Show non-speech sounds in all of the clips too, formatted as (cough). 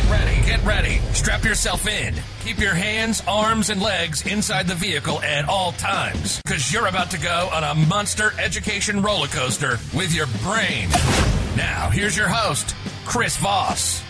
Get ready, get ready. Strap yourself in. Keep your hands, arms, and legs inside the vehicle at all times, because you're about to go on a monster education roller coaster with your brain. Now, here's your host, Chris Voss.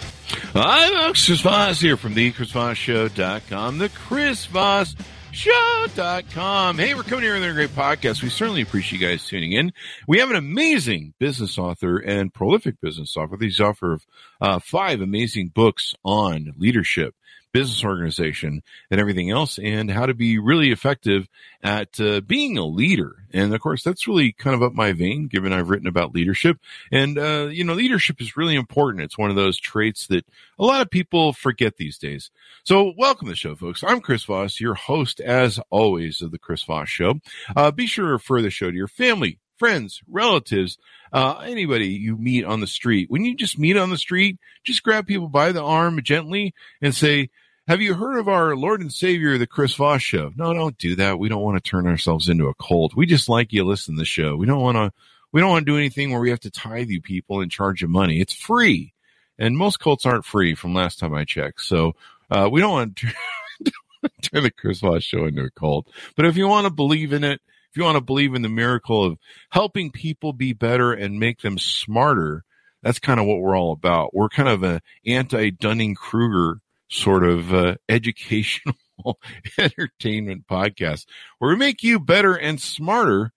I'm Chris Voss here from the ChrisVossShow.com, the Chris Voss Show.com. Hey, we're coming here with a great podcast. We certainly appreciate you guys tuning in. We have an amazing business author and prolific business author. He's author of uh, five amazing books on leadership business organization and everything else and how to be really effective at uh, being a leader. And of course, that's really kind of up my vein, given I've written about leadership. And, uh, you know, leadership is really important. It's one of those traits that a lot of people forget these days. So welcome to the show, folks. I'm Chris Voss, your host, as always, of the Chris Voss Show. Uh, be sure to refer the show to your family, friends, relatives, uh, anybody you meet on the street. When you just meet on the street, just grab people by the arm gently and say, have you heard of our Lord and Savior, the Chris Voss Show? No, don't do that. We don't want to turn ourselves into a cult. We just like you listen to the show. We don't want to, we don't want to do anything where we have to tithe you people and charge you money. It's free. And most cults aren't free from last time I checked. So, uh, we don't want to (laughs) turn the Chris Voss Show into a cult. But if you want to believe in it, if you want to believe in the miracle of helping people be better and make them smarter, that's kind of what we're all about. We're kind of an anti Dunning Kruger sort of uh, educational (laughs) entertainment podcast where we make you better and smarter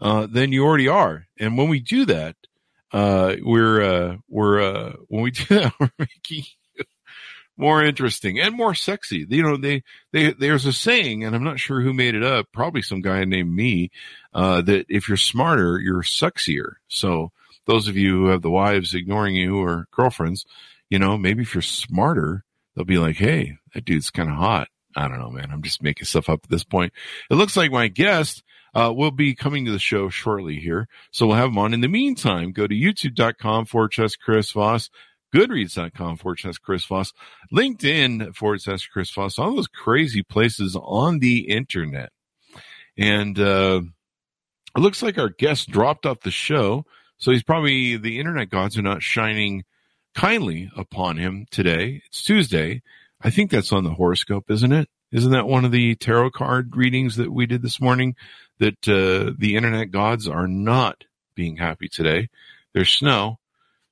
uh, than you already are. And when we do that, uh, we're uh, we're uh, when we (laughs) do that, we're making you more interesting and more sexy. You know, they they there's a saying, and I'm not sure who made it up. Probably some guy named me. Uh, that if you're smarter, you're sexier. So those of you who have the wives ignoring you or girlfriends, you know, maybe if you're smarter, they'll be like, Hey, that dude's kind of hot. I don't know, man. I'm just making stuff up at this point. It looks like my guest uh, will be coming to the show shortly here. So we'll have him on. In the meantime, go to youtube.com forward slash Chris Voss, goodreads.com forward slash Chris Voss, LinkedIn forward slash Chris Voss, all those crazy places on the internet. And uh, it looks like our guest dropped off the show. So he's probably, the internet gods are not shining – kindly upon him today. It's Tuesday. I think that's on the horoscope, isn't it? Isn't that one of the tarot card readings that we did this morning? That uh, the internet gods are not being happy today. There's snow.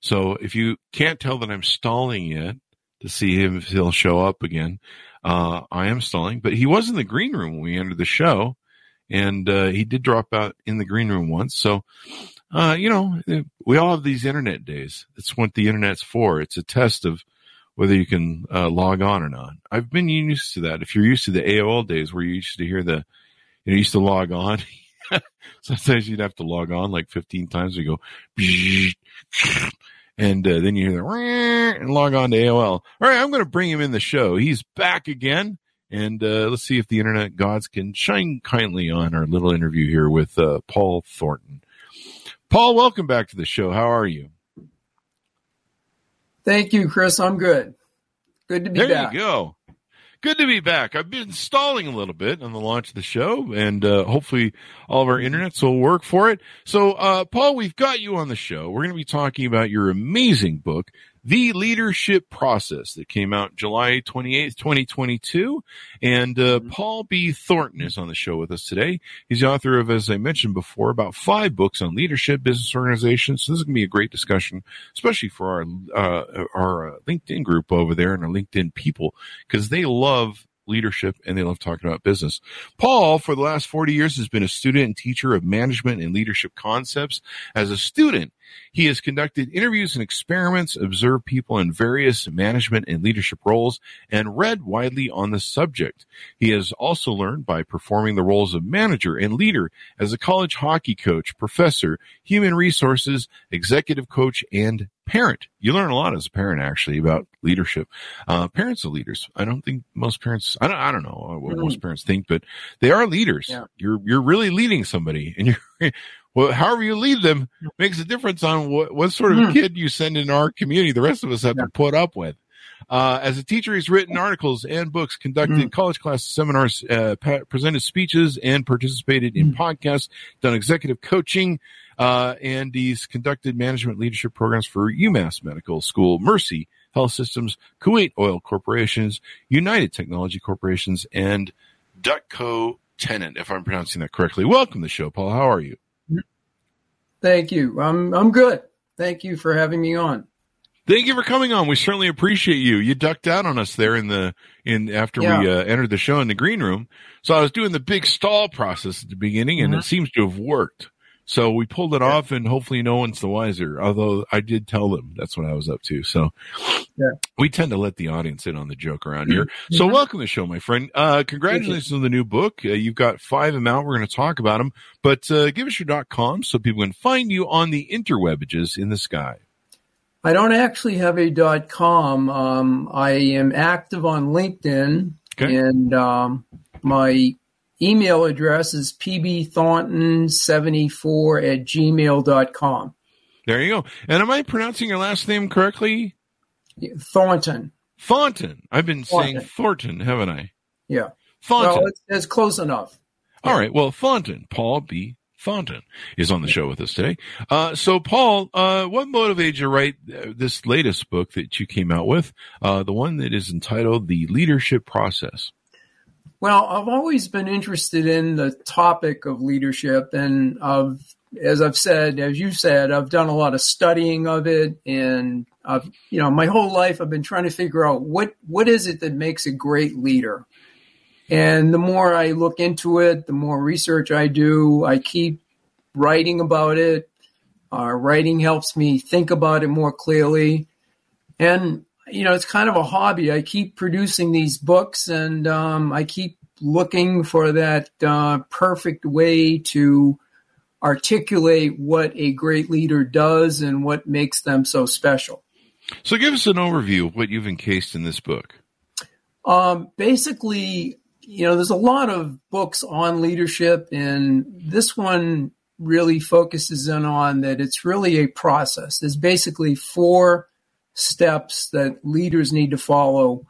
So if you can't tell that I'm stalling yet to see him if he'll show up again, uh, I am stalling. But he was in the green room when we entered the show, and uh, he did drop out in the green room once. So uh, you know, we all have these internet days. It's what the internet's for. It's a test of whether you can uh, log on or not. I've been used to that. If you're used to the AOL days where you used to hear the, you know, you used to log on. (laughs) Sometimes you'd have to log on like 15 times. We go, (laughs) and uh, then you hear the (laughs) and log on to AOL. All right, I'm going to bring him in the show. He's back again. And uh, let's see if the internet gods can shine kindly on our little interview here with uh, Paul Thornton. Paul, welcome back to the show. How are you? Thank you, Chris. I'm good. Good to be there back. There you go. Good to be back. I've been stalling a little bit on the launch of the show, and uh, hopefully all of our internets will work for it. So, uh, Paul, we've got you on the show. We're going to be talking about your amazing book, the Leadership Process that came out July 28th, 2022. And uh, mm-hmm. Paul B. Thornton is on the show with us today. He's the author of, as I mentioned before, about five books on leadership, business organizations. So this is going to be a great discussion, especially for our, uh, our uh, LinkedIn group over there and our LinkedIn people, because they love leadership and they love talking about business. Paul, for the last 40 years, has been a student and teacher of management and leadership concepts. As a student, he has conducted interviews and experiments, observed people in various management and leadership roles, and read widely on the subject. He has also learned by performing the roles of manager and leader as a college hockey coach, professor, human resources, executive coach, and parent. You learn a lot as a parent, actually, about leadership. Uh, parents are leaders. I don't think most parents. I don't. I don't know what most parents think, but they are leaders. Yeah. You're you're really leading somebody, and (laughs) you're well, however you lead them makes a difference on what, what sort of Mhm. kid you send in our community. The rest of us have Yeah. to put up with. Uh, as a teacher, he's written articles and books, conducted Mm. college classes, seminars, uh, pa- presented speeches, and participated in Mm. podcasts, done executive coaching, uh, and he's conducted management leadership programs for UMass Medical School, Mercy Health Systems, Kuwait Oil Corporations, United Technology Corporations, and Duckco Tenant, if I'm pronouncing that correctly. Welcome to the show, Paul. How are you? Thank you. I'm I'm good. Thank you for having me on. Thank you for coming on. We certainly appreciate you. You ducked out on us there in the in after we uh, entered the show in the green room. So I was doing the big stall process at the beginning, and Mhm. it seems to have worked. So we pulled it Yeah. off, and hopefully no one's the wiser. Although I did tell them that's what I was up to. So Yeah. we tend to let the audience in on the joke around here. So Mhm. welcome to the show, my friend. Uh, congratulations on the new book. Uh, you've got five of them out. We're going to talk about them, but uh, give us your dot com so people can find you on the interwebages in the sky. I don't actually have a dot com. Um, I am active on LinkedIn, Okay. and um, my email address is pbthornton74 at gmail.com. There you go. And am I pronouncing your last name correctly? Thornton. Thornton. I've been saying Thornton. Thornton, haven't I? Yeah. Thornton. Well, it's, it's close enough. All right. Well, Thornton, Paul B. Thornton is on the show with us today. Uh, so, Paul, uh, what motivated you to write this latest book that you came out with, uh, the one that is entitled "The Leadership Process"? Well, I've always been interested in the topic of leadership, and I've, as I've said, as you said, I've done a lot of studying of it, and I've, you know, my whole life I've been trying to figure out what what is it that makes a great leader. And the more I look into it, the more research I do. I keep writing about it. Uh, writing helps me think about it more clearly, and you know, it's kind of a hobby. I keep producing these books and um, I keep looking for that uh, perfect way to articulate what a great leader does and what makes them so special. So, give us an overview of what you've encased in this book. Um, basically, you know, there's a lot of books on leadership, and this one really focuses in on that it's really a process. There's basically four steps that leaders need to follow.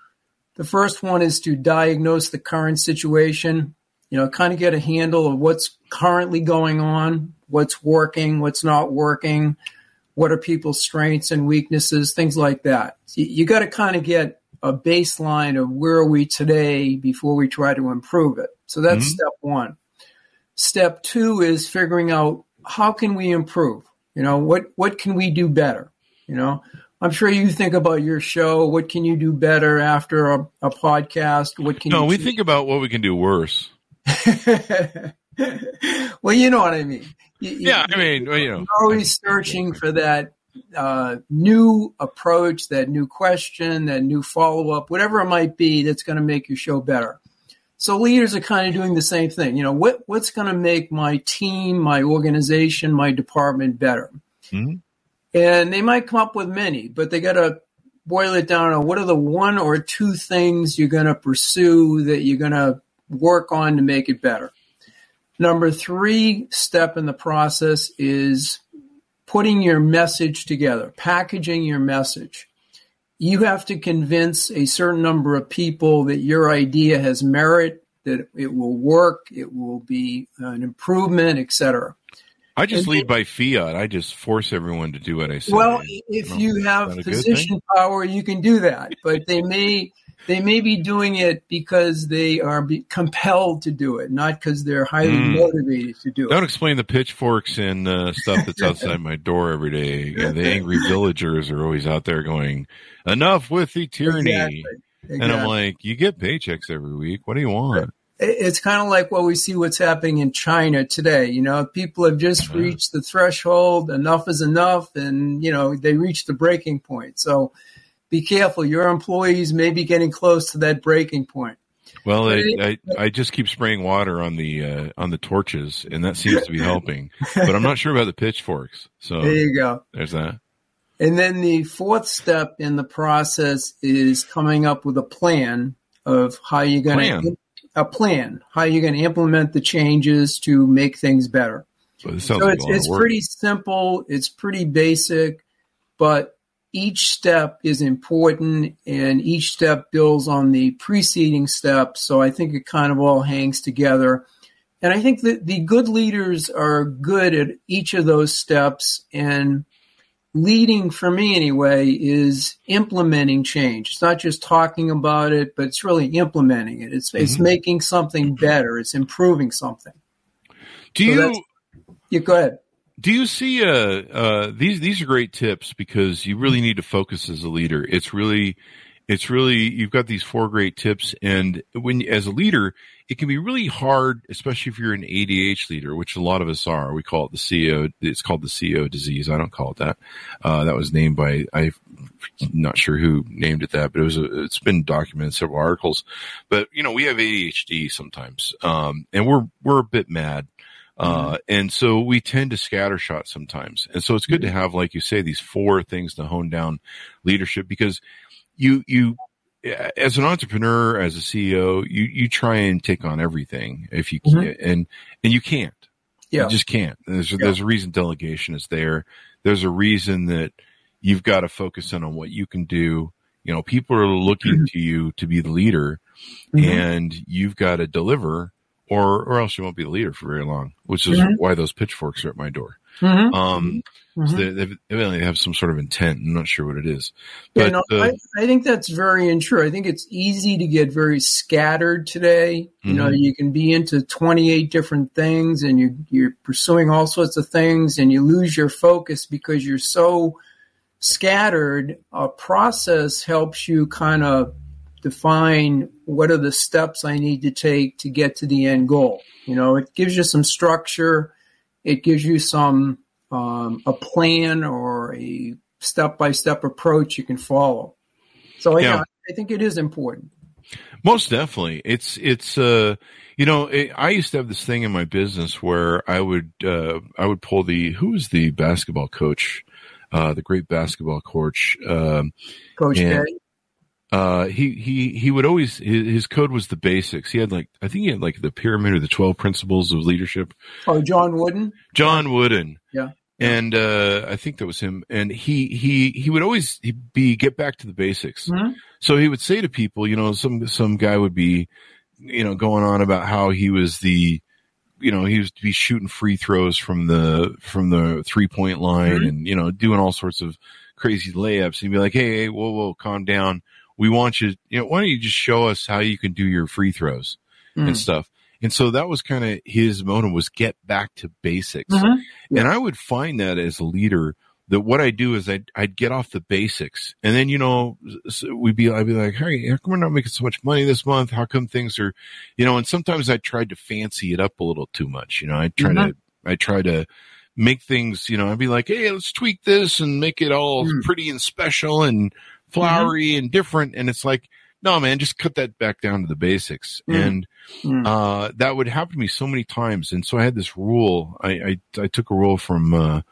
The first one is to diagnose the current situation, you know, kind of get a handle of what's currently going on, what's working, what's not working, what are people's strengths and weaknesses, things like that. You, you got to kind of get a baseline of where are we today before we try to improve it. So that's Mhm. step one. Step two is figuring out how can we improve? You know, what, what can we do better? You know, I'm sure you think about your show. What can you do better after a, a podcast? What can No, you we change? think about what we can do worse. (laughs) well, you know what I mean. You- you- Yeah, I mean, well, you know, you're always searching for that uh, new approach, that new question, that new follow up, whatever it might be that's going to make your show better. So leaders are kind of doing the same thing. You know, what what's going to make my team, my organization, my department better? Mhm. And they might come up with many, but they got to boil it down what are the one or two things you're going to pursue that you're going to work on to make it better. Number three step in the process is putting your message together, packaging your message. You have to convince a certain number of people that your idea has merit, that it will work, it will be an improvement, etc. I just And lead by fiat. I just force everyone to do what I say. Well, if Well, you have that a good position power, you can do that, but they may they may be doing it because they are be compelled to do it, not because they're highly Mm. motivated to do it. Don't explain the pitchforks and uh, stuff that's (laughs) outside my door every day. Yeah, the angry villagers are always out there going, "Enough with the tyranny!" Exactly. And I'm like, "You get paychecks every week. What do you want?" It- it's kind of like what we see what's happening in China today. You know, people have just Uh-huh. reached the threshold. Enough is enough, and you know they reach the breaking point. So be careful. Your employees may be getting close to that breaking point. Well, I, I I just keep spraying water on the uh, on the torches, and that seems to be helping. but I'm not sure about the pitchforks. So There you go. there's that. And then the fourth step in the process is coming up with a plan of how you're going to a plan, how you're going to implement the changes to make things better. So it's it's pretty simple. It's pretty basic, but each step is important, and each step builds on the preceding step. So I think it kind of all hangs together. And I think that the good leaders are good at each of those steps. And leading, for me anyway, is implementing change. It's not just talking about it, but it's really implementing it. It's it's Mhm. making something better. It's improving something. Do so you Yeah, go ahead. do you see uh uh these these are great tips because you really need to focus as a leader. It's really it's really you've got these four great tips and when as a leader it can be really hard especially if you're an ADH leader which a lot of us are. We call it the CEO it's called the CEO disease. I don't call it that. Uh, that was named by I'm not sure who named it that but it was a, it's been documented in several articles. But you know we have ADHD sometimes um, and we're we're a bit mad. Uh, and so we tend to scattershot sometimes. And so it's good to have, like you say, these four things to hone down leadership because you, you, as an entrepreneur, as a CEO, you, you try and take on everything if you can, Mhm. and, and you can't. Yeah. You just can't. There's a, Yeah. there's a reason delegation is there. There's a reason that you've got to focus in on what you can do. You know, people are looking to you to be the leader Mhm. and you've got to deliver or, or else you won't be the leader for very long, which is Mhm. why those pitchforks are at my door. Mhm. Um, so Mhm. they, they, evidently have some sort of intent. I'm not sure what it is, Yeah, but no, uh, I, I think that's very true. I think it's easy to get very scattered today. You know, Mhm. you can be into 28 different things and you, you're pursuing all sorts of things and you lose your focus because you're so scattered. A process helps you kind of define what are the steps I need to take to get to the end goal. You know, it gives you some structure. It gives you some, um, a plan or a step by step approach you can follow. So yeah. Yeah. I think it is important. Most definitely. It's, it's, uh, you know, it, I used to have this thing in my business where I would, uh, I would pull the, who was the basketball coach, uh, the great basketball coach, um, Coach. K. uh, he, he, he would always, his, his code was the basics. He had like, I think he had like the pyramid or the 12 principles of leadership. Oh, John Wooden. John Wooden. Yeah. And, uh, I think that was him. And he, he, he would always be, get back to the basics. Mhm. So he would say to people, you know, some, some guy would be, you know, going on about how he was the, you know, he was to be shooting free throws from the, from the three point line Mhm. and, you know, doing all sorts of crazy layups. And he'd be like, Hey, hey, whoa, whoa, calm down. We want you, you know, why don't you just show us how you can do your free throws and Mm. stuff? And so that was kind of his motive was get back to basics. Mhm. And I would find that as a leader, that what I do is I'd, I'd get off the basics. And then, you know, s- we'd be, I'd be like, Hey, how come we're not making so much money this month? How come things are, you know, and sometimes I tried to fancy it up a little too much. You know, I try to, I try to make things, you know, I'd be like, Hey, let's tweak this and make it all Mm. pretty and special and flowery and different. And it's like, no, man, just cut that back down to the basics. Mm. And, Mm. uh, that would happen to me so many times. And so I had this rule. I, I, I took a rule from, uh,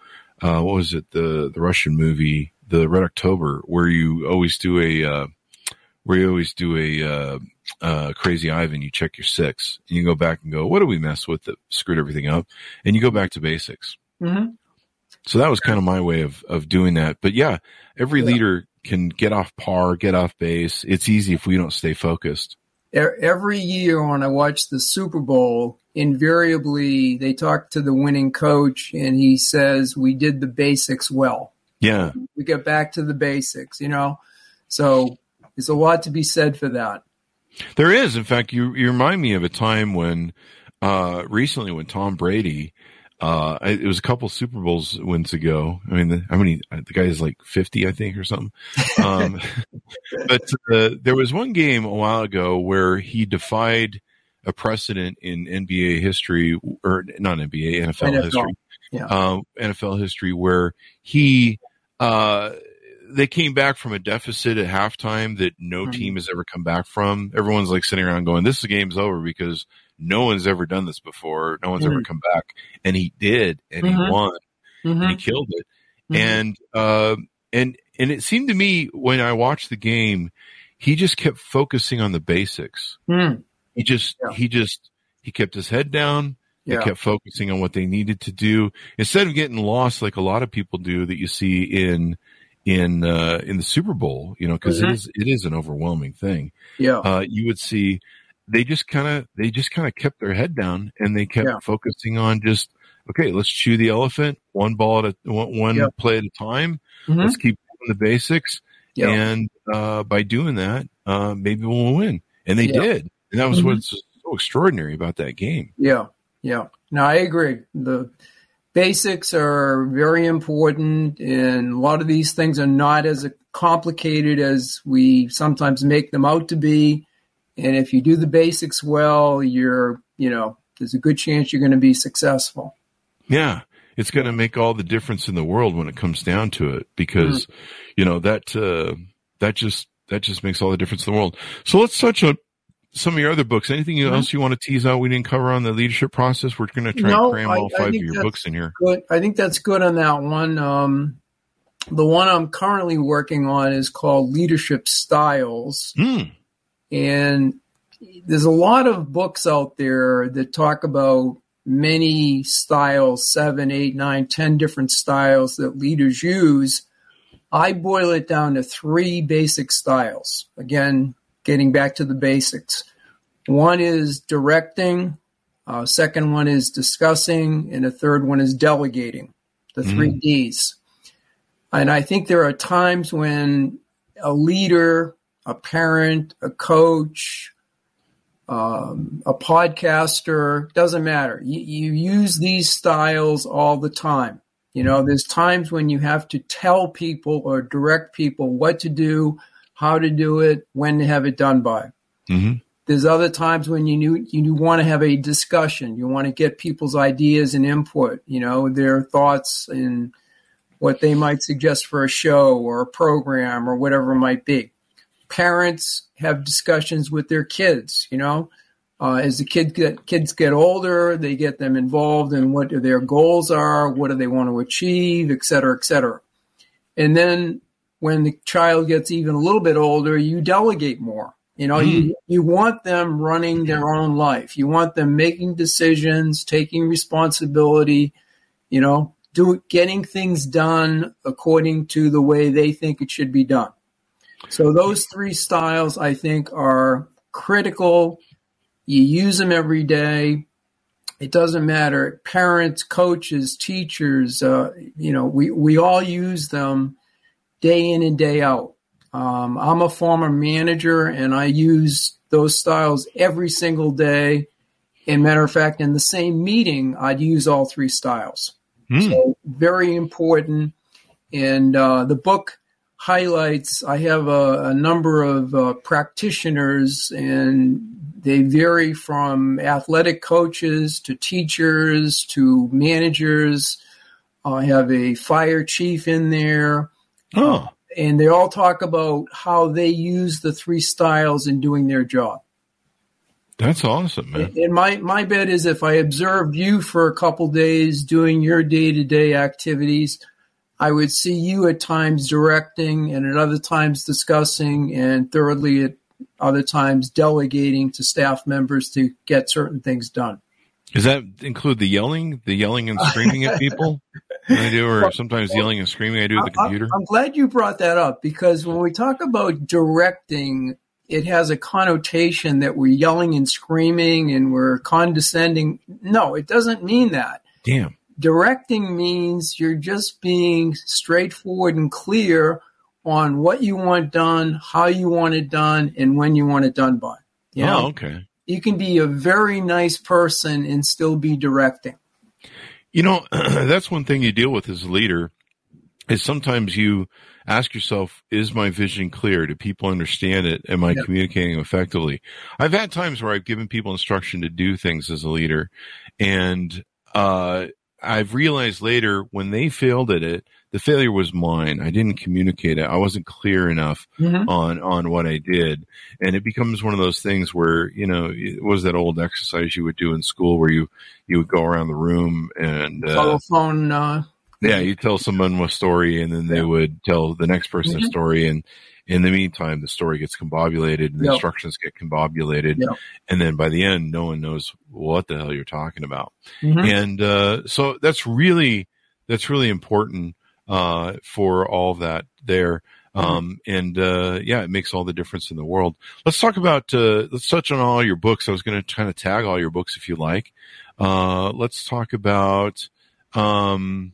uh, what was it? The, the Russian movie, the Red October, where you always do a, uh, where you always do a, uh, uh, crazy Ivan, you check your six and you go back and go, what did we mess with that screwed everything up? And you go back to basics. Mhm. So that was kind of my way of, of doing that. But yeah, every Yeah. leader can get off par, get off base. It's easy if we don't stay focused. Every year when I watch the Super Bowl, invariably they talk to the winning coach and he says, we did the basics well. Yeah. We get back to the basics, you know? So there's a lot to be said for that. There is. In fact, you, you remind me of a time when, uh, recently when Tom Brady, uh, it was a couple Super Bowls wins ago. I mean, the, how many, uh, the guy is like 50, I think, or something. Um, (laughs) but, uh, there was one game a while ago where he defied a precedent in NBA history, or not NBA, NFL, NFL, history, yeah. um, NFL history where he, uh, they came back from a deficit at halftime that no Mhm. team has ever come back from. Everyone's like sitting around going, this game's over because no one's ever done this before. No one's ever Mhm. come back. And he did, and he Mhm. won, and he killed it. And, uh, and, and it seemed to me when I watched the game, he just kept focusing on the basics. Mm. He just, Yeah. he just, he kept his head down, They Yeah. kept focusing on what they needed to do instead of getting lost like a lot of people do that you see in in uh, in the Super Bowl. You know, because Mhm. is it is an overwhelming thing. Yeah. Uh, you would see they just kind of they just kind of kept their head down and they kept Yeah. focusing on just okay, let's chew the elephant one ball at a one, one Yeah. play at a time. Mhm. Let's keep doing the basics, Yeah. and uh, by doing that, uh, maybe we'll win. And they did, and that was Mhm. what's so extraordinary about that game. Yeah, yeah. No, I agree. The basics are very important, and a lot of these things are not as complicated as we sometimes make them out to be. And if you do the basics well, you're, you know, there's a good chance you're going to be successful. Yeah, it's going to make all the difference in the world when it comes down to it, because you know that uh, that just that just makes all the difference in the world. So let's touch on some of your other books. Anything Mhm. else you want to tease out? We didn't cover on the leadership process. We're going to try No, and cram I- all five of your books in here. Good. I think that's good on that one. Um, the one I'm currently working on is called Leadership Styles. Hmm. And there's a lot of books out there that talk about many styles, seven, eight, nine, ten different styles that leaders use. I boil it down to three basic styles. Again, getting back to the basics. One is directing, uh, second one is discussing, and the third one is delegating. The three D's. And I think there are times when a leader, a parent, a coach, um, a podcaster, doesn't matter. You, you use these styles all the time. You know, there's times when you have to tell people or direct people what to do, how to do it, when to have it done by. hmm There's other times when you you want to have a discussion. You want to get people's ideas and input, you know, their thoughts and what they might suggest for a show or a program or whatever it might be. Parents have discussions with their kids, you know. Uh, as the kid get, kids get older, they get them involved in what their goals are, what do they want to achieve, et cetera, et cetera. And then when the child gets even a little bit older, you delegate more. You know, you, you want them running their own life. You want them making decisions, taking responsibility, you know, do getting things done according to the way they think it should be done. So those three styles I think are critical. You use them every day. It doesn't matter. Parents, coaches, teachers, uh, you know, we, we all use them day in and day out. Um, I'm a former manager and I use those styles every single day. And matter of fact, in the same meeting, I'd use all three styles. Hmm. So very important. And uh, the book highlights. I have a, a number of uh, practitioners, and they vary from athletic coaches to teachers to managers. I have a fire chief in there, Oh, and they all talk about how they use the three styles in doing their job. that's awesome, man. And my, my bet is if I observed you for a couple days doing your day to day activities, I would see you at times directing and at other times discussing, and thirdly, at other times delegating to staff members to get certain things done. Does that include the yelling, the yelling and screaming at people? I do, or sometimes yelling and screaming I do at the computer. I'm glad you brought that up because when we talk about directing, it has a connotation that we're yelling and screaming and we're condescending. No, it doesn't mean that. Damn. Directing means you're just being straightforward and clear on what you want done, how you want it done, and when you want it done by. You know, Oh, okay. you can be a very nice person and still be directing. You know, (clears throat) that's one thing you deal with as a leader is sometimes you ask yourself, is my vision clear? Do people understand it? Am I Yeah. communicating effectively? I've had times where I've given people instruction to do things as a leader and, uh, I've realized later when they failed at it, the failure was mine. I didn't communicate it. I wasn't clear enough Mhm. on on what I did, and it becomes one of those things where you know it was that old exercise you would do in school where you you would go around the room and uh, Telephone uh, Yeah, you tell someone a story, and then they Yeah. would tell the next person a Mhm. story, and in the meantime, the story gets combobulated, and the Yep. instructions get combobulated, Yep. and then by the end, no one knows what the hell you're talking about. Mhm. And uh, so that's really that's really important uh, for all of that there. Um, and uh, yeah, it makes all the difference in the world. Let's talk about uh, let's touch on all your books. I was going to kind of tag all your books if you like. Uh, let's talk about um,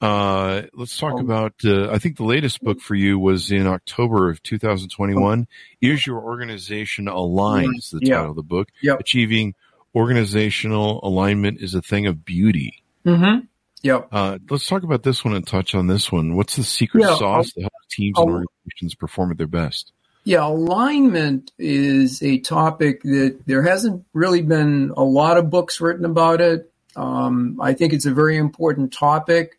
uh, let's talk Um, about. Uh, I think the latest book for you was in October of 2021. Is your organization aligned? Is the Yeah. title of the book? Yep. Achieving organizational alignment is a thing of beauty. Mm-hmm. Yep. Uh, let's talk about this one and touch on this one. What's the secret Yeah, sauce that helps teams and organizations perform at their best? Yeah, alignment is a topic that there hasn't really been a lot of books written about it. Um, I think it's a very important topic.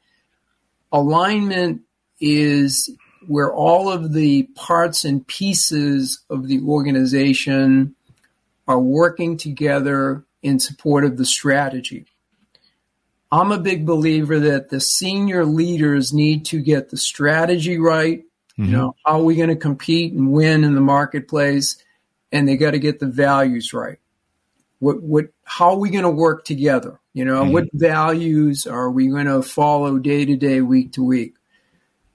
Alignment is where all of the parts and pieces of the organization are working together in support of the strategy. I'm a big believer that the senior leaders need to get the strategy right. You mm-hmm. know, how are we going to compete and win in the marketplace? And they got to get the values right. What, what, how are we going to work together? You know, Mhm. what values are we going to follow day to day, week to week?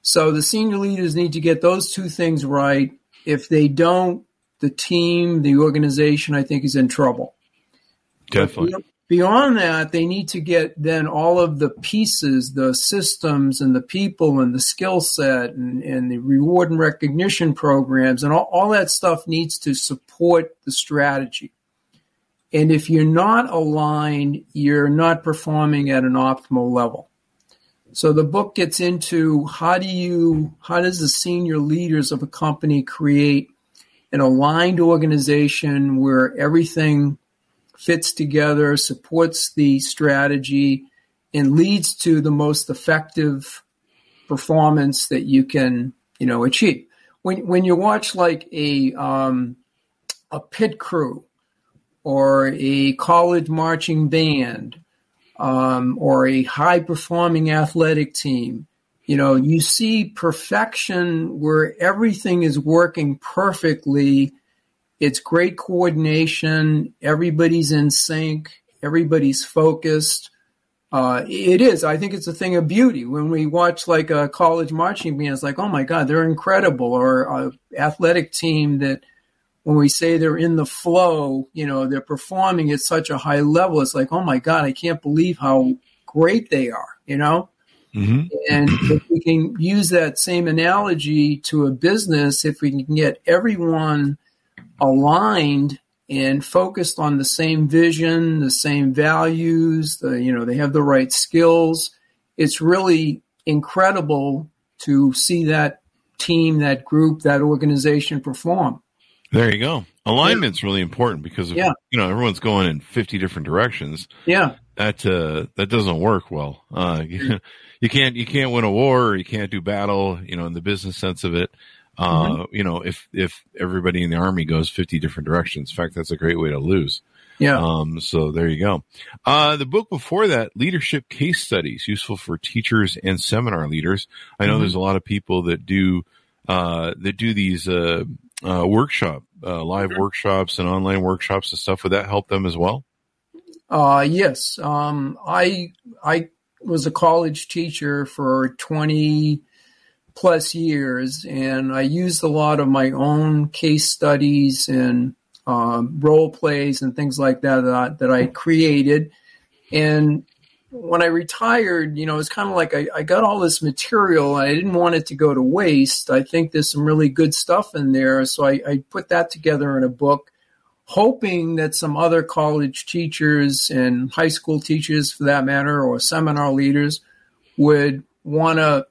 So the senior leaders need to get those two things right. If they don't, the team, the organization, I think is in trouble. Definitely. Beyond that, they need to get then all of the pieces, the systems and the people and the skill set and, and the reward and recognition programs and all, all that stuff needs to support the strategy. And if you're not aligned, you're not performing at an optimal level. So the book gets into how do you, how does the senior leaders of a company create an aligned organization where everything fits together, supports the strategy, and leads to the most effective performance that you can, you know, achieve. When when you watch like a um, a pit crew or a college marching band um, or a high performing athletic team, you know, you see perfection where everything is working perfectly it's great coordination. Everybody's in sync. Everybody's focused. Uh, it is. I think it's a thing of beauty. When we watch like a college marching band, it's like, oh my God, they're incredible. Or a athletic team that when we say they're in the flow, you know, they're performing at such a high level. It's like, oh my God, I can't believe how great they are, you know? hmm And if we can use that same analogy to a business, if we can get everyone aligned and focused on the same vision, the same values, the, you know, they have the right skills, it's really incredible to see that team, that group, that organization perform. There you go. Alignment's really important because if, Yeah. you know everyone's going in fifty different directions. Yeah. That uh, that doesn't work well. Uh, you, (laughs) you can't you can't win a war or you can't do battle. You know, in the business sense of it. Uh, Mm-hmm. You know, if if everybody in the army goes fifty different directions, in fact, that's a great way to lose. Yeah. Um, so there you go. Uh, the book before that, leadership case studies, useful for teachers and seminar leaders. I know Mhm. there's a lot of people that do, uh, that do these, uh, uh, workshop, uh, live Mhm. workshops and online workshops and stuff. Would that help them as well? Uh, yes. Um, I, I was a college teacher for 20 plus years and I used a lot of my own case studies and, um, role plays and things like that that I, that I created. And when I retired, you know, it's kind of like I, I got all this material and I didn't want it to go to waste. I think there's some really good stuff in there. So I, I put that together in a book hoping that some other college teachers and high school teachers, for that matter, or seminar leaders would want to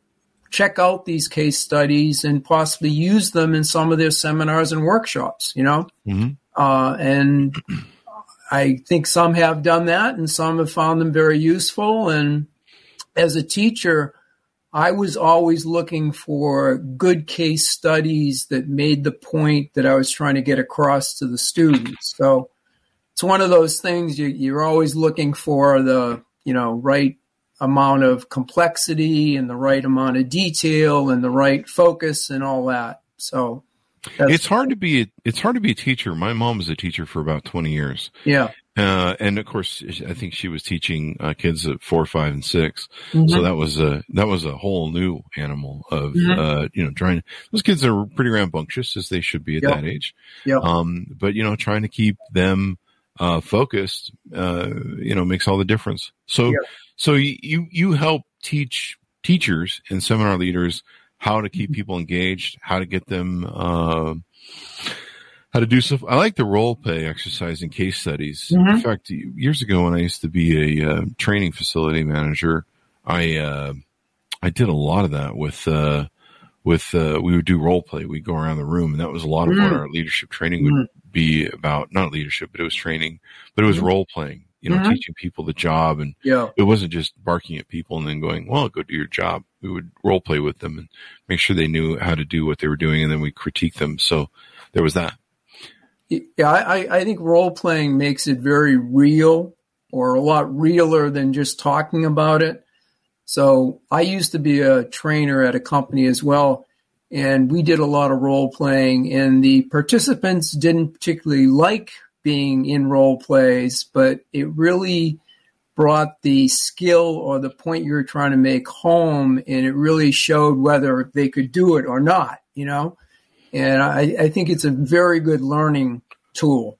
check out these case studies and possibly use them in some of their seminars and workshops, you know? Mm-hmm. Uh, and I think some have done that and some have found them very useful. And as a teacher, I was always looking for good case studies that made the point that I was trying to get across to the students. So it's one of those things you, you're always looking for the, you know, right amount of complexity and the right amount of detail and the right focus and all that. So it's hard to be a, it's hard to be a teacher. My mom was a teacher for about 20 years. Yeah. Uh, and of course, I think she was teaching uh, kids at four, five, and 6 mm-hmm. So that was a that was a whole new animal of mm-hmm. uh, you know trying. Those kids are pretty rambunctious as they should be at yep. that age. Yeah. Um, but you know, trying to keep them uh, focused, uh, you know, makes all the difference. So, yep. so you you help teach teachers and seminar leaders how to keep people engaged, how to get them uh, how to do stuff. I like the role play exercise and case studies. Mm-hmm. In fact, years ago when I used to be a uh, training facility manager, I uh, I did a lot of that with uh, with uh, we would do role play. We'd go around the room, and that was a lot of mm-hmm. what our leadership training would mm-hmm. be about. Not leadership, but it was training, but it was mm-hmm. role playing. You know, mm-hmm. teaching people the job, and yeah. it wasn't just barking at people and then going, "Well, go do your job." We would role play with them and make sure they knew how to do what they were doing, and then we critique them. So there was that. Yeah, I, I think role playing makes it very real or a lot realer than just talking about it. So I used to be a trainer at a company as well, and we did a lot of role playing, and the participants didn't particularly like being in role plays, but it really brought the skill or the point you were trying to make home, and it really showed whether they could do it or not, you know? And I, I think it's a very good learning tool.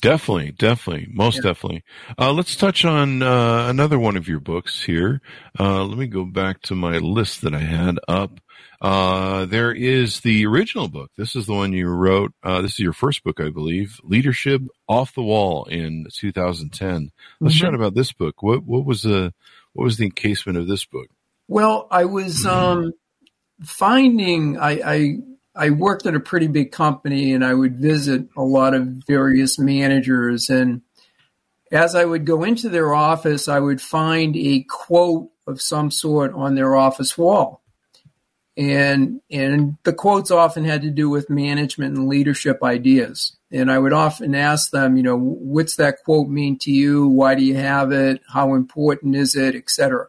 Definitely, definitely, most yeah. definitely. Uh, let's touch on uh, another one of your books here. Uh, let me go back to my list that I had up. Uh, there is the original book. This is the one you wrote. Uh, this is your first book, I believe. Leadership Off the Wall in 2010. Let's mm-hmm. chat about this book. What what was the what was the encasement of this book? Well, I was um, finding I, I I worked at a pretty big company and I would visit a lot of various managers. And as I would go into their office, I would find a quote of some sort on their office wall. And, and the quotes often had to do with management and leadership ideas. And I would often ask them, you know, what's that quote mean to you? Why do you have it? How important is it? Etc.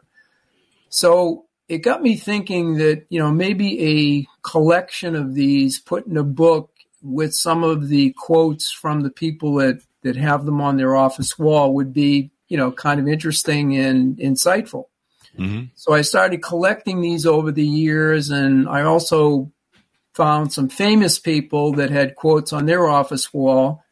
So it got me thinking that, you know, maybe a collection of these put in a book with some of the quotes from the people that, that have them on their office wall would be, you know, kind of interesting and insightful. Mm-hmm. So I started collecting these over the years, and I also found some famous people that had quotes on their office wall.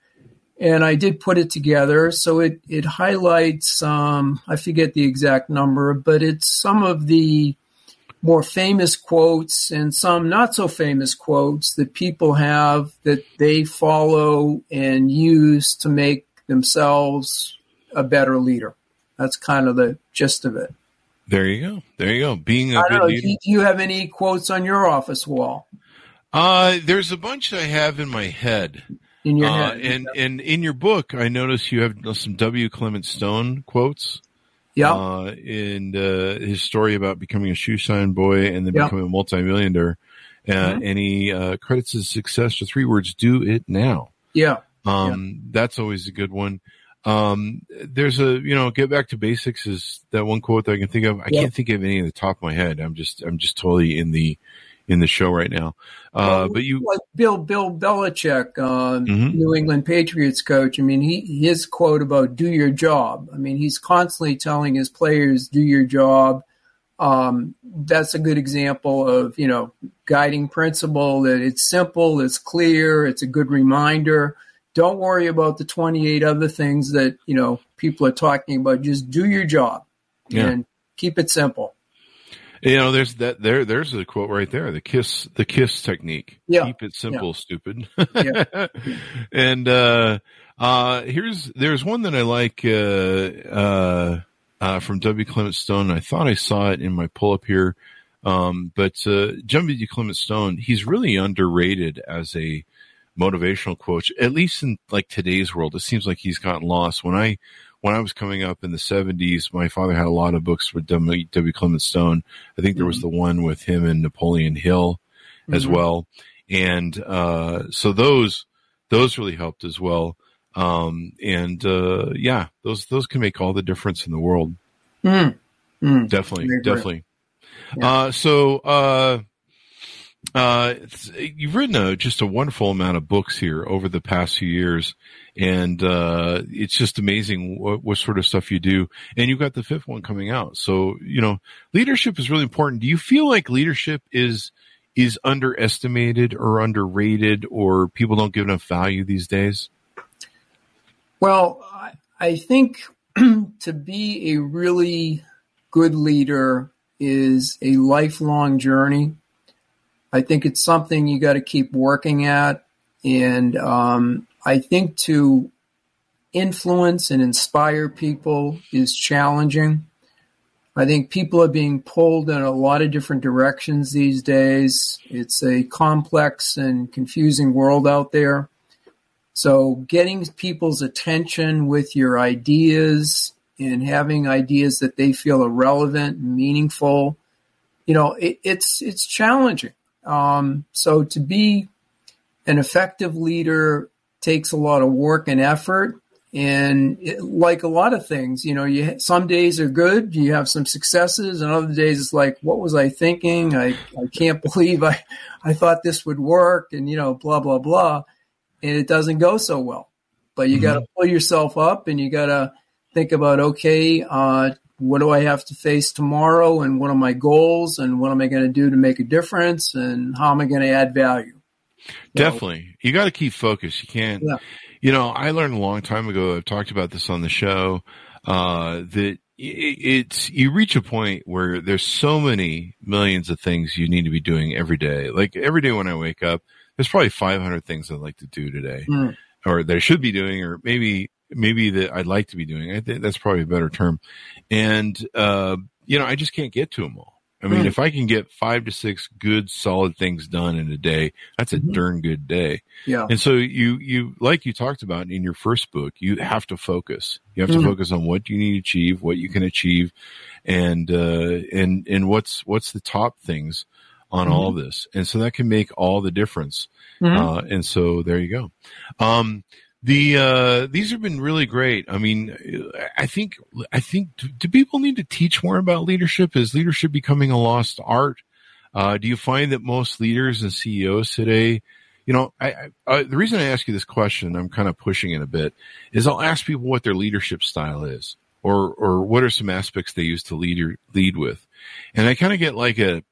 And I did put it together. So it, it highlights, um, I forget the exact number, but it's some of the more famous quotes and some not so famous quotes that people have that they follow and use to make themselves a better leader. That's kind of the gist of it. There you go. There you go. Being a good know, leader. Do you have any quotes on your office wall? Uh, there's a bunch I have in my head. In your uh, head. And, and in your book, I notice you have some W. Clement Stone quotes. Yeah. Uh, and uh, his story about becoming a shoe shine boy and then becoming a multimillionaire. Uh, mm-hmm. And he uh, credits his success to three words: "Do it now." Yeah. Um, yeah. that's always a good one. Um, there's a you know, get back to basics is that one quote that I can think of. I yeah. can't think of any at the top of my head. I'm just I'm just totally in the in the show right now. Uh, well, but you like Bill Bill Belichick, uh, mm-hmm. New England Patriots coach. I mean, he his quote about "do your job." I mean, he's constantly telling his players, "Do your job." Um, that's a good example of you know guiding principle that it's simple, it's clear, it's a good reminder. Don't worry about the 28 other things that you know people are talking about. Just do your job yeah. and keep it simple. You know, there's that there. There's a quote right there. The kiss, the kiss technique. Yeah. Keep it simple, yeah. stupid. yeah. (laughs) and uh, uh, here's there's one that I like uh, uh, uh, from W. Clement Stone. I thought I saw it in my pull up here, um, but uh, W. Clement Stone. He's really underrated as a motivational quotes, at least in like today's world. It seems like he's gotten lost. When I when I was coming up in the 70s, my father had a lot of books with W. w. Clement Stone. I think there was mm-hmm. the one with him and Napoleon Hill as mm-hmm. well. And uh, so those those really helped as well. Um, and uh, yeah, those those can make all the difference in the world. Mm. Mm, definitely, definitely. Yeah. Uh, so, uh, you've written a, just a wonderful amount of books here over the past few years, and uh, it's just amazing what, what sort of stuff you do. And you've got the fifth one coming out. So, you know, leadership is really important. Do you feel like leadership is is underestimated or underrated, or people don't give enough value these days? Well, I think (clears throat) to be a really good leader is a lifelong journey. I think it's something you got to keep working at. And um, I think to influence and inspire people is challenging. I think people are being pulled in a lot of different directions these days. It's a complex and confusing world out there. So getting people's attention with your ideas and having ideas that they feel are relevant, meaningful, you know, it, it's it's challenging. Um, so to be an effective leader takes a lot of work and effort. And it, like a lot of things, you know, you some days are good, you have some successes, and other days it's like, what was I thinking? I, I can't (laughs) believe I I thought this would work, and you know, blah blah blah and it doesn't go so well. But you got to pull yourself up and you got to think about, okay, uh, what do I have to face tomorrow and what are my goals and what am I going to do to make a difference and how am I going to add value? Definitely. You got to keep focused. You can't, Yeah. you know, I learned a long time ago, I've talked about this on the show, uh, that it's, you reach a point where there's so many millions of things you need to be doing every day. Like every day when I wake up, there's probably 500 things I'd like to do today Mm. or that I should be doing, or maybe, maybe that I'd like to be doing. I think that's probably a better term. And, uh, you know, I just can't get to them all. I mean, Mm. if I can get five to six good, solid things done in a day, that's a Mhm. darn good day. Yeah. And so you, you, like you talked about in your first book, you have to focus. You have to Mhm. focus on what you need to achieve, what you can achieve, and, uh, and, and what's, what's the top things on Mhm. all this. And so that can make all the difference. Mhm. Uh, and so there you go. Um, the uh, these have been really great. I mean, I think I think do, do people need to teach more about leadership? Is leadership becoming a lost art? Uh, do you find that most leaders and CEOs today, you know, I, I, I, the reason I ask you this question, I'm kind of pushing it a bit, is I'll ask people what their leadership style is, or or what are some aspects they use to lead or, lead with, and I kind of get like a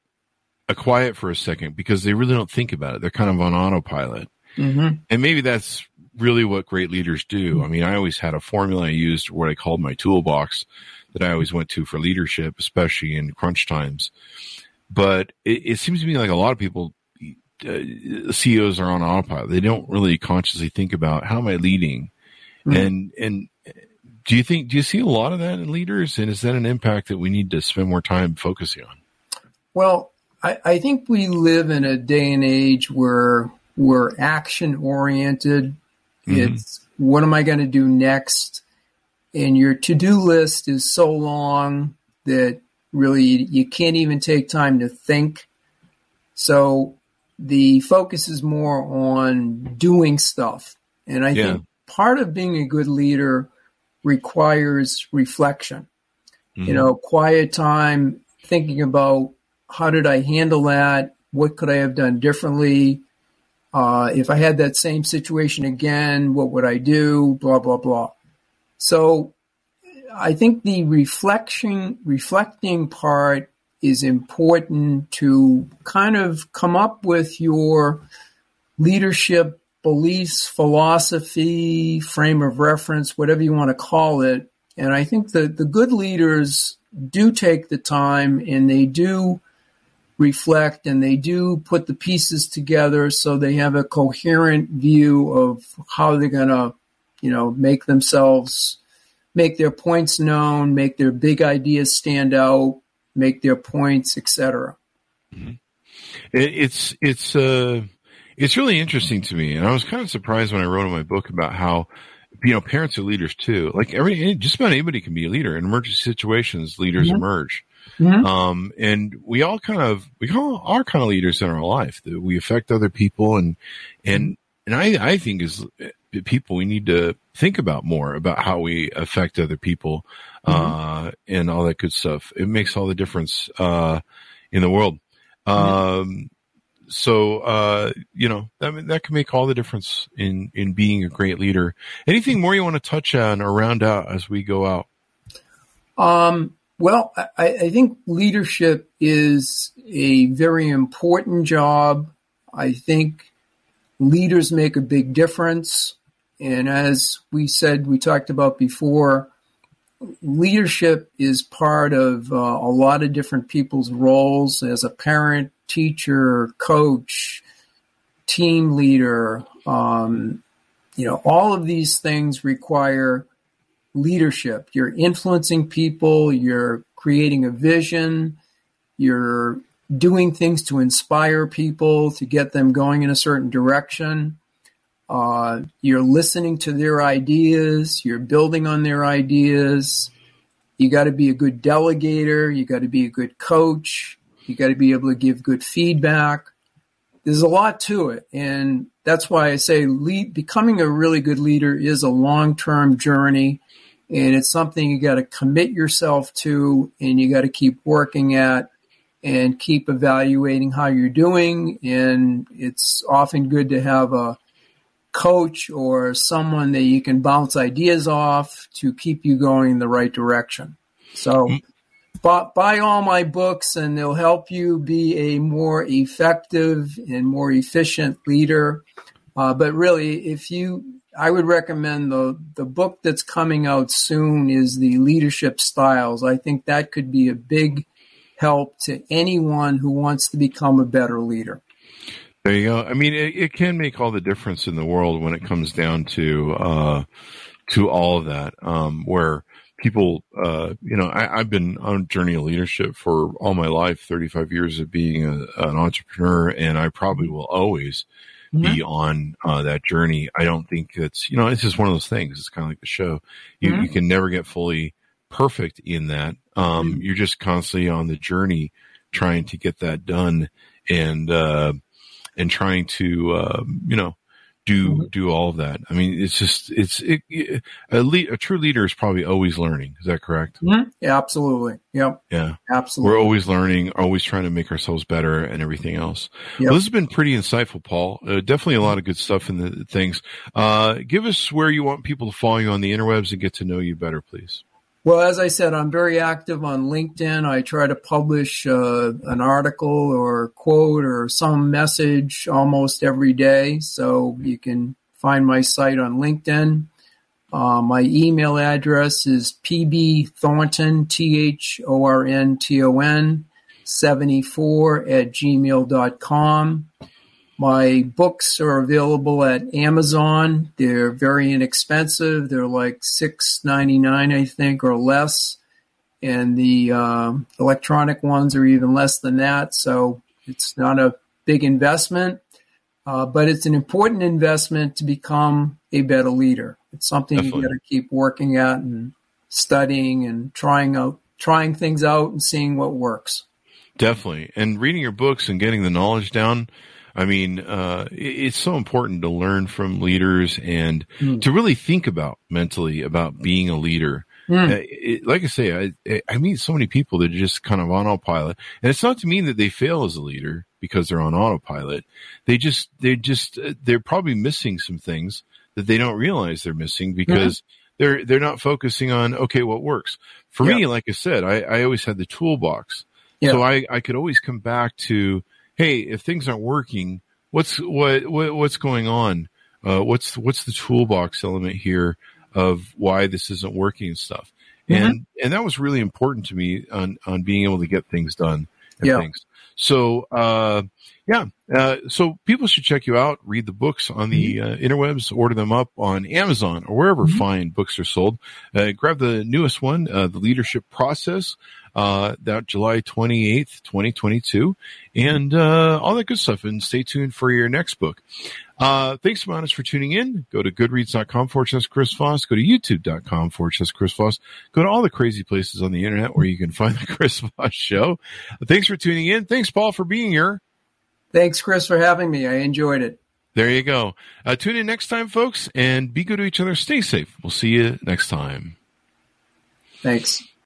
a quiet for a second because they really don't think about it. They're kind of on autopilot. Mhm. And maybe that's really what great leaders do. I mean, I always had a formula I used, what I called my toolbox that I always went to for leadership, especially in crunch times. But it, it seems to me like a lot of people, uh, CEOs are on autopilot. They don't really consciously think about how am I leading? Mhm. And, and do you think, do you see a lot of that in leaders? And is that an impact that we need to spend more time focusing on? Well, I, I think we live in a day and age where we're action oriented. Mhm. It's what am I going to do next? And your to do list is so long that really you, can't even take time to think. So the focus is more on doing stuff. And I Yeah. think part of being a good leader requires reflection you know, quiet time, thinking about how did I handle that? What could I have done differently? Uh, if I had that same situation again, what would I do? Blah, blah, blah. So I think the reflection, reflecting part is important to kind of come up with your leadership beliefs, philosophy, frame of reference, whatever you want to call it. And I think that the good leaders do take the time and they do reflect and they do put the pieces together so they have a coherent view of how they're going to, you know, make themselves, make their points known, make their big ideas stand out, make their points, etc. It, it's it's uh it's really interesting to me, and I was kind of surprised when I wrote in my book about how you know parents are leaders too. Like every just about anybody can be a leader in emergency situations. Leaders Mhm. emerge, Um, and we all kind of we all are kind of leaders in our life. That we affect other people, and and and I I think as people we need to think about more about how we affect other people uh, and all that good stuff. It makes all the difference uh, in the world. Um, so uh, you know that that can make all the difference in in being a great leader. Anything more you want to touch on or round out as we go out? Um, well, I, I think leadership is a very important job. I think leaders make a big difference. And as we said, we talked about before, leadership is part of uh, a lot of different people's roles as a parent, teacher, coach, team leader. Um, you know, all of these things require leadership. You're influencing people, you're creating a vision, you're doing things to inspire people, to get them going in a certain direction. Uh, you're listening to their ideas, you're building on their ideas. You got to be a good delegator, you got to be a good coach, you got to be able to give good feedback. There's a lot to it, and that's why I say lead, becoming a really good leader is a long term journey, and it's something you got to commit yourself to, and you got to keep working at and keep evaluating how you're doing. And it's often good to have a coach or someone that you can bounce ideas off to keep you going in the right direction. So buy, buy all my books and they'll help you be a more effective and more efficient leader. Uh, but really, if you, I would recommend the, the book that's coming out soon is the leadership styles. I think that could be a big help to anyone who wants to become a better leader. There you go. I mean, it, it can make all the difference in the world when it comes down to uh, to all of that. Um, where people, uh, you know, I, have been on a journey of leadership for all my life, thirty five years of being a, an entrepreneur, and I probably will always mm-hmm. be on uh, that journey. I don't think it's, you know, it's just one of those things. It's kind of like the show. You, mm-hmm. you can never get fully perfect in that. Um, mm-hmm. You're just constantly on the journey trying to get that done and, uh, and trying to, uh, you know, do, mm-hmm. do all of that. I mean, it's just, it's, it, a, le- a true leader is probably always learning. Is that correct? Mm-hmm. Yeah, absolutely. Yep. Yeah. Absolutely. We're always learning, always trying to make ourselves better and everything else. Yep. Well, this has been pretty insightful, Paul. Uh, definitely a lot of good stuff in the things. Uh, give us where you want people to follow you on the interwebs and get to know you better, please. Well, as I said, I'm very active on LinkedIn. I try to publish uh, an article or quote or some message almost every day. So you can find my site on LinkedIn. Uh, my email address is pbthornton, T-H-O-R-N-T-O-N, 74 at gmail.com. My books are available at Amazon. They're very inexpensive. They're like six ninety nine, I think, or less. And the uh, electronic ones are even less than that. So it's not a big investment, uh, but it's an important investment to become a better leader. It's something Definitely. you got to keep working at and studying and trying out, trying things out and seeing what works. Definitely, and reading your books and getting the knowledge down I mean, uh, it's so important to learn from leaders and mm. to really think about mentally about being a leader. Mm. Uh, it, like I say, I, I meet so many people that are just kind of on autopilot, and it's not to mean that they fail as a leader because they're on autopilot. They just, they just, uh, they're probably missing some things that they don't realize they're missing because mm-hmm. they're, they're not focusing on, okay, what works. For me, like I said, I, I always had the toolbox. So I, I could always come back to, hey, if things aren't working, what's what, what what's going on? Uh, what's what's the toolbox element here of why this isn't working and stuff? Mm-hmm. And and that was really important to me on on being able to get things done and yeah. things. So uh, yeah, uh, so people should check you out. Read the books on the mm-hmm. uh, interwebs. Order them up on Amazon or wherever mm-hmm. fine books are sold. Uh, grab the newest one, uh, the Leadership Process uh, that July 28th, 2022, and uh, all that good stuff. And stay tuned for your next book. Uh, thanks much for tuning in. Go to goodreads.com slash Chris Voss. Go to youtube.com slash Chris Voss. Go to all the crazy places on the internet where you can find the (laughs) Chris Voss show. Thanks for tuning in. Thanks, Paul, for being here. Thanks, Chris, for having me. I enjoyed it. There you go. Uh, tune in next time, folks, and be good to each other. Stay safe. We'll see you next time. Thanks.